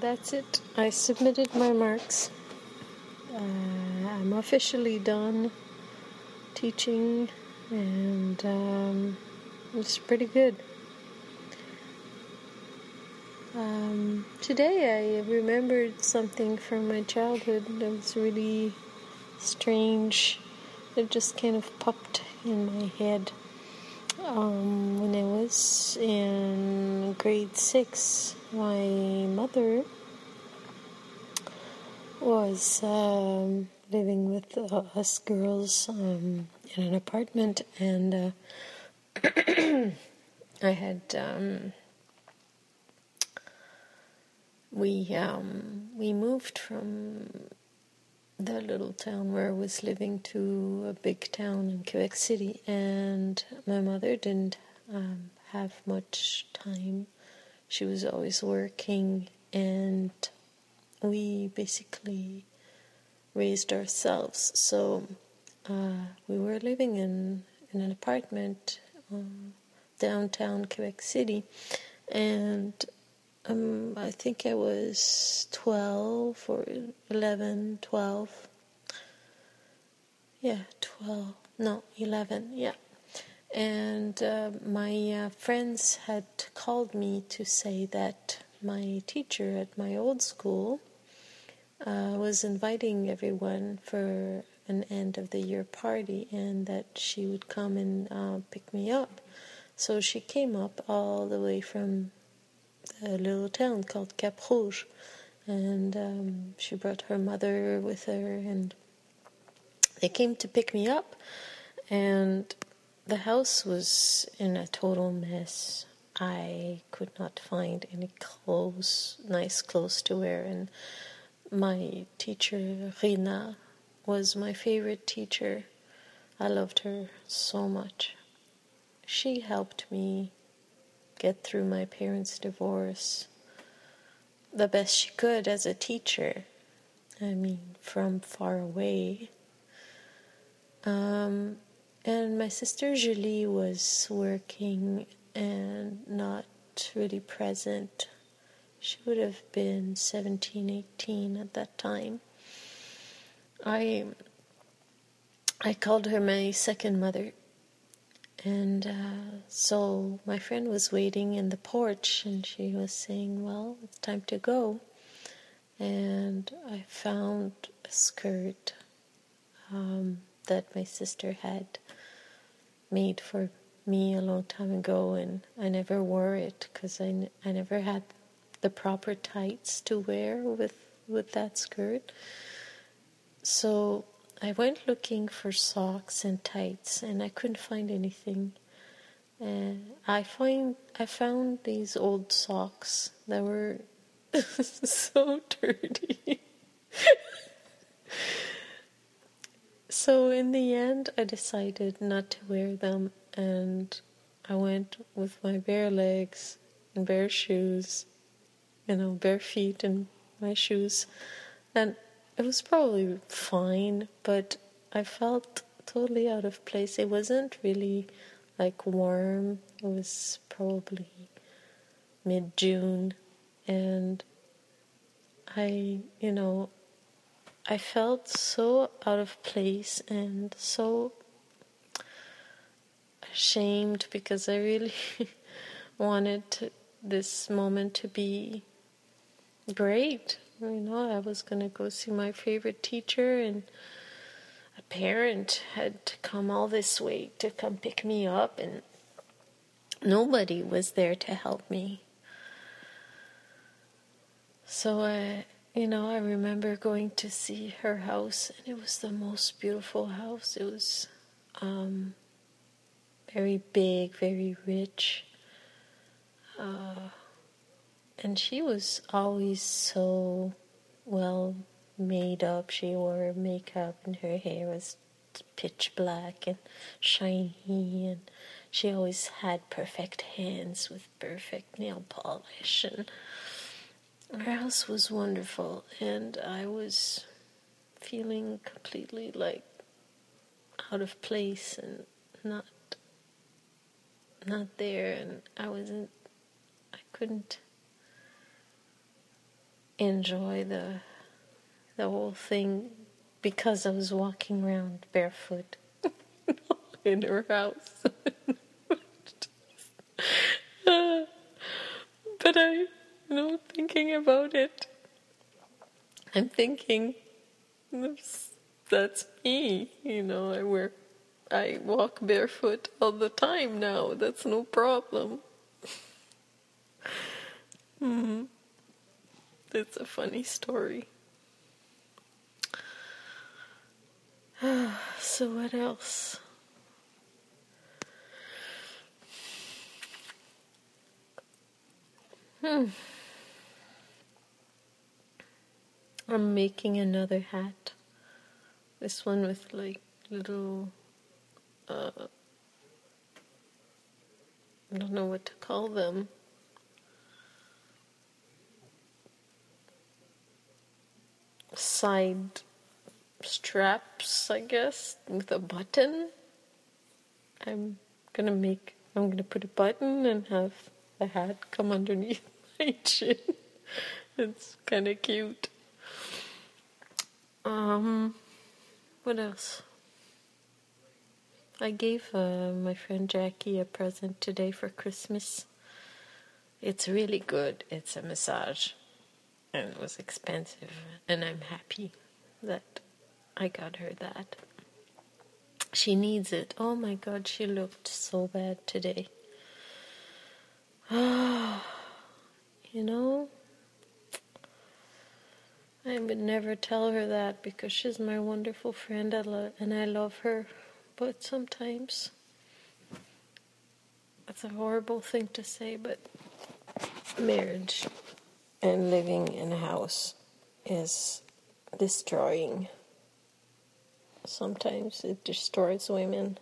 that's it. I submitted my marks. Uh, I'm officially done teaching, and um, it's pretty good. Um, today I remembered something from my childhood that was really strange. It just kind of popped in my head. Um, when I was in grade six, my mother was um, living with uh, us girls um, in an apartment, and uh, I had um, we um, we moved from the little town where I was living to a big town in Quebec City, and my mother didn't um, have much time. She was always working, and we basically raised ourselves. So uh, we were living in in an apartment um, downtown Quebec City, and um, I think I was 12 or 11, 12. Yeah, 12. No, 11, yeah. And uh, my uh, friends had called me to say that my teacher at my old school uh, was inviting everyone for an end of the year party and that she would come and uh, pick me up. So she came up all the way from a little town called Cap Rouge, and um, she brought her mother with her, and they came to pick me up, and the house was in a total mess. I could not find any clothes, nice clothes to wear, and my teacher Rina was my favorite teacher. I loved her so much. She helped me get through my parents' divorce the best she could as a teacher. I mean, from far away. Um, and my sister Julie was working and not really present. She would have been 17, 18 at that time. I I called her my second mother and uh, so my friend was waiting in the porch and she was saying, Well, it's time to go. And I found a skirt um, that my sister had made for me a long time ago, and I never wore it because I, I never had the proper tights to wear with, with that skirt. So I went looking for socks and tights, and I couldn't find anything. And I find I found these old socks that were so dirty. So in the end, I decided not to wear them, and I went with my bare legs and bare shoes, you know, bare feet and my shoes, and it was probably fine, but I felt totally out of place. It wasn't really like warm. It was probably mid June, and I, you know, I felt so out of place and so ashamed because I really wanted to, this moment to be great you know, I was going to go see my favorite teacher, and a parent had to come all this way to come pick me up, and nobody was there to help me. So I, you know, I remember going to see her house, and it was the most beautiful house. It was um, very big, very rich. Uh, and she was always so well made up. She wore makeup and her hair was pitch black and shiny and she always had perfect hands with perfect nail polish and her house was wonderful and I was feeling completely like out of place and not not there and I wasn't I couldn't enjoy the the whole thing because I was walking around barefoot in her house. Uh, but I, know, thinking about it, I'm thinking that's, that's me. You know, I wear, I walk barefoot all the time now. That's no problem. mm-hmm. It's a funny story. so what else? Hmm. I'm making another hat. This one with like little uh, I don't know what to call them. Side straps, I guess, with a button. I'm gonna make, I'm gonna put a button and have the hat come underneath my chin. it's kind of cute. Um, what else? I gave uh, my friend Jackie a present today for Christmas. It's really good. It's a massage, and it was expensive, and I'm happy that I got her that. She needs it. Oh my god, she looked so bad today. Ah, you know, I would never tell her that because she's my wonderful friend and I love her. But sometimes it's a horrible thing to say, but marriage and living in a house is destroying Sometimes it destroys women.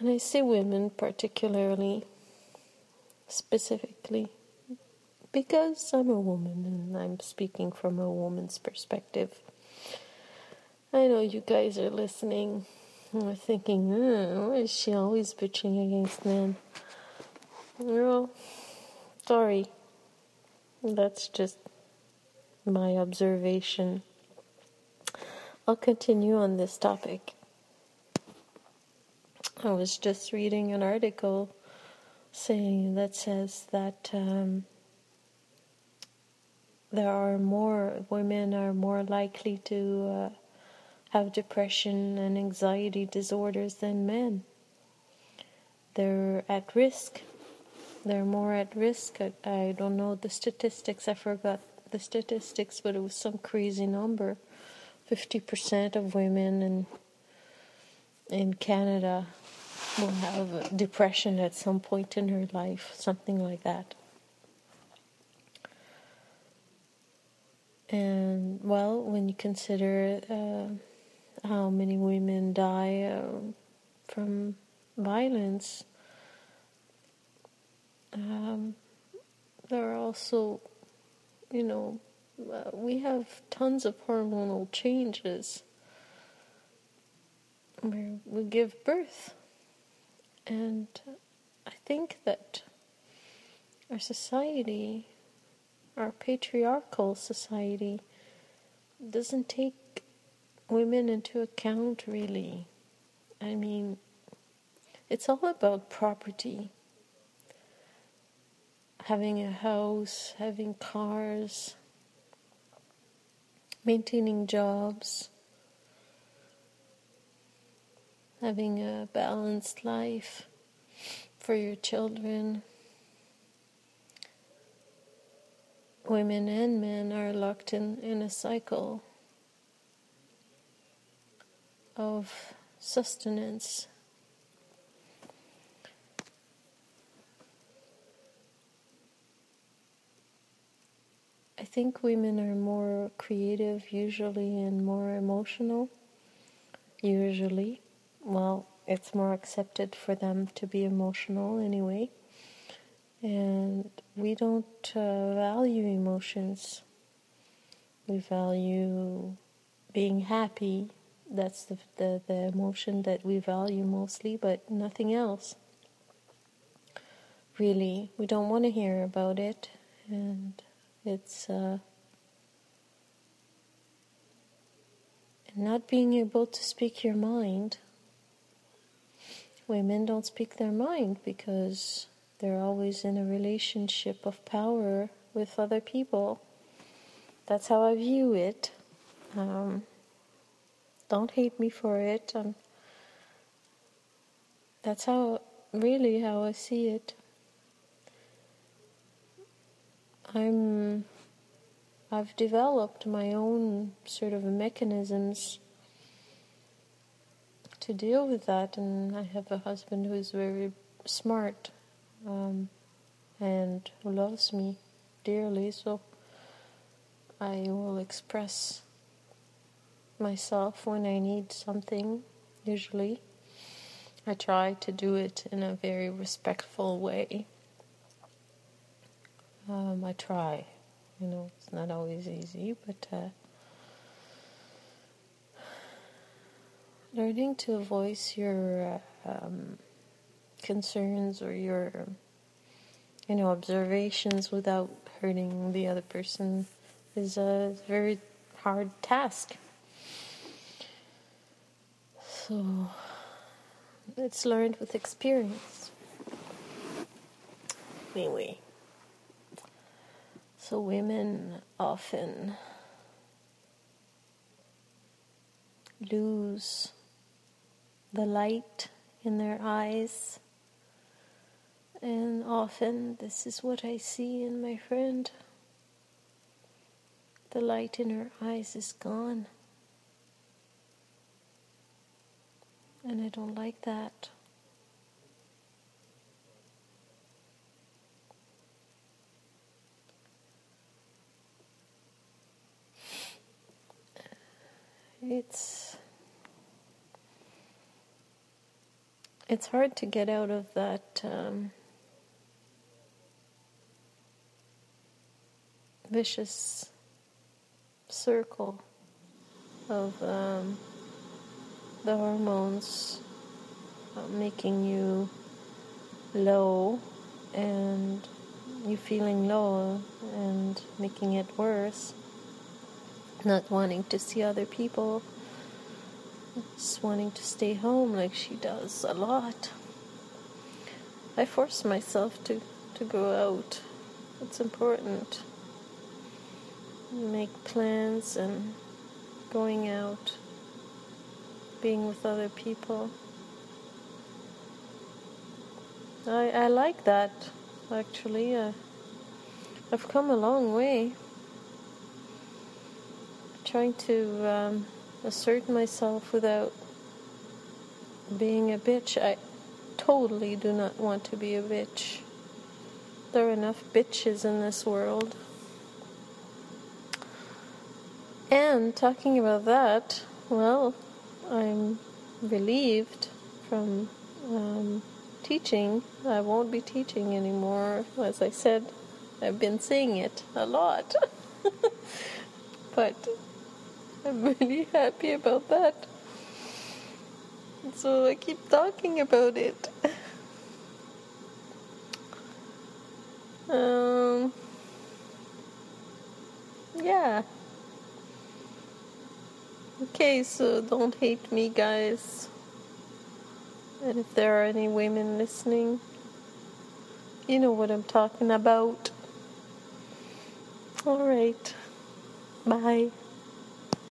And I see women particularly, specifically, because I'm a woman and I'm speaking from a woman's perspective. I know you guys are listening and are thinking, oh, is she always bitching against men? Well, sorry. That's just my observation. I'll continue on this topic. I was just reading an article saying that says that um, there are more women are more likely to uh, have depression and anxiety disorders than men. They're at risk. They're more at risk. I, I don't know the statistics. I forgot the statistics, but it was some crazy number 50% of women in in Canada will have depression at some point in her life, something like that. And well, when you consider uh, how many women die uh, from violence, um, there are also, you know, uh, we have tons of hormonal changes where we give birth. And I think that our society, our patriarchal society, doesn't take women into account really. I mean, it's all about property. Having a house, having cars, maintaining jobs, having a balanced life for your children. Women and men are locked in, in a cycle of sustenance I think women are more creative usually and more emotional. Usually. Well, it's more accepted for them to be emotional anyway. And we don't uh, value emotions. We value being happy. That's the, the, the emotion that we value mostly, but nothing else. Really, we don't want to hear about it and it's uh, not being able to speak your mind. Women don't speak their mind because they're always in a relationship of power with other people. That's how I view it. Um, don't hate me for it. Um, that's how, really, how I see it. I'm, I've developed my own sort of mechanisms to deal with that, and I have a husband who is very smart um, and who loves me dearly, so I will express myself when I need something, usually. I try to do it in a very respectful way. Um, I try. You know, it's not always easy, but uh, learning to voice your um, concerns or your, you know, observations without hurting the other person is a very hard task. So it's learned with experience. Anyway, so women often lose the light in their eyes. And often, this is what I see in my friend. The light in her eyes is gone. And I don't like that. It's it's hard to get out of that um, vicious circle of um, the hormones uh, making you low and you feeling low and making it worse not wanting to see other people just wanting to stay home like she does a lot i force myself to to go out it's important make plans and going out being with other people. I, I like that actually. Uh, I've come a long way trying to um, assert myself without being a bitch. I totally do not want to be a bitch. There are enough bitches in this world. And talking about that, well, I'm relieved from um, teaching. I won't be teaching anymore. As I said, I've been saying it a lot. but I'm really happy about that. So I keep talking about it. um, yeah. Okay, so don't hate me, guys. And if there are any women listening, you know what I'm talking about. Alright. Bye.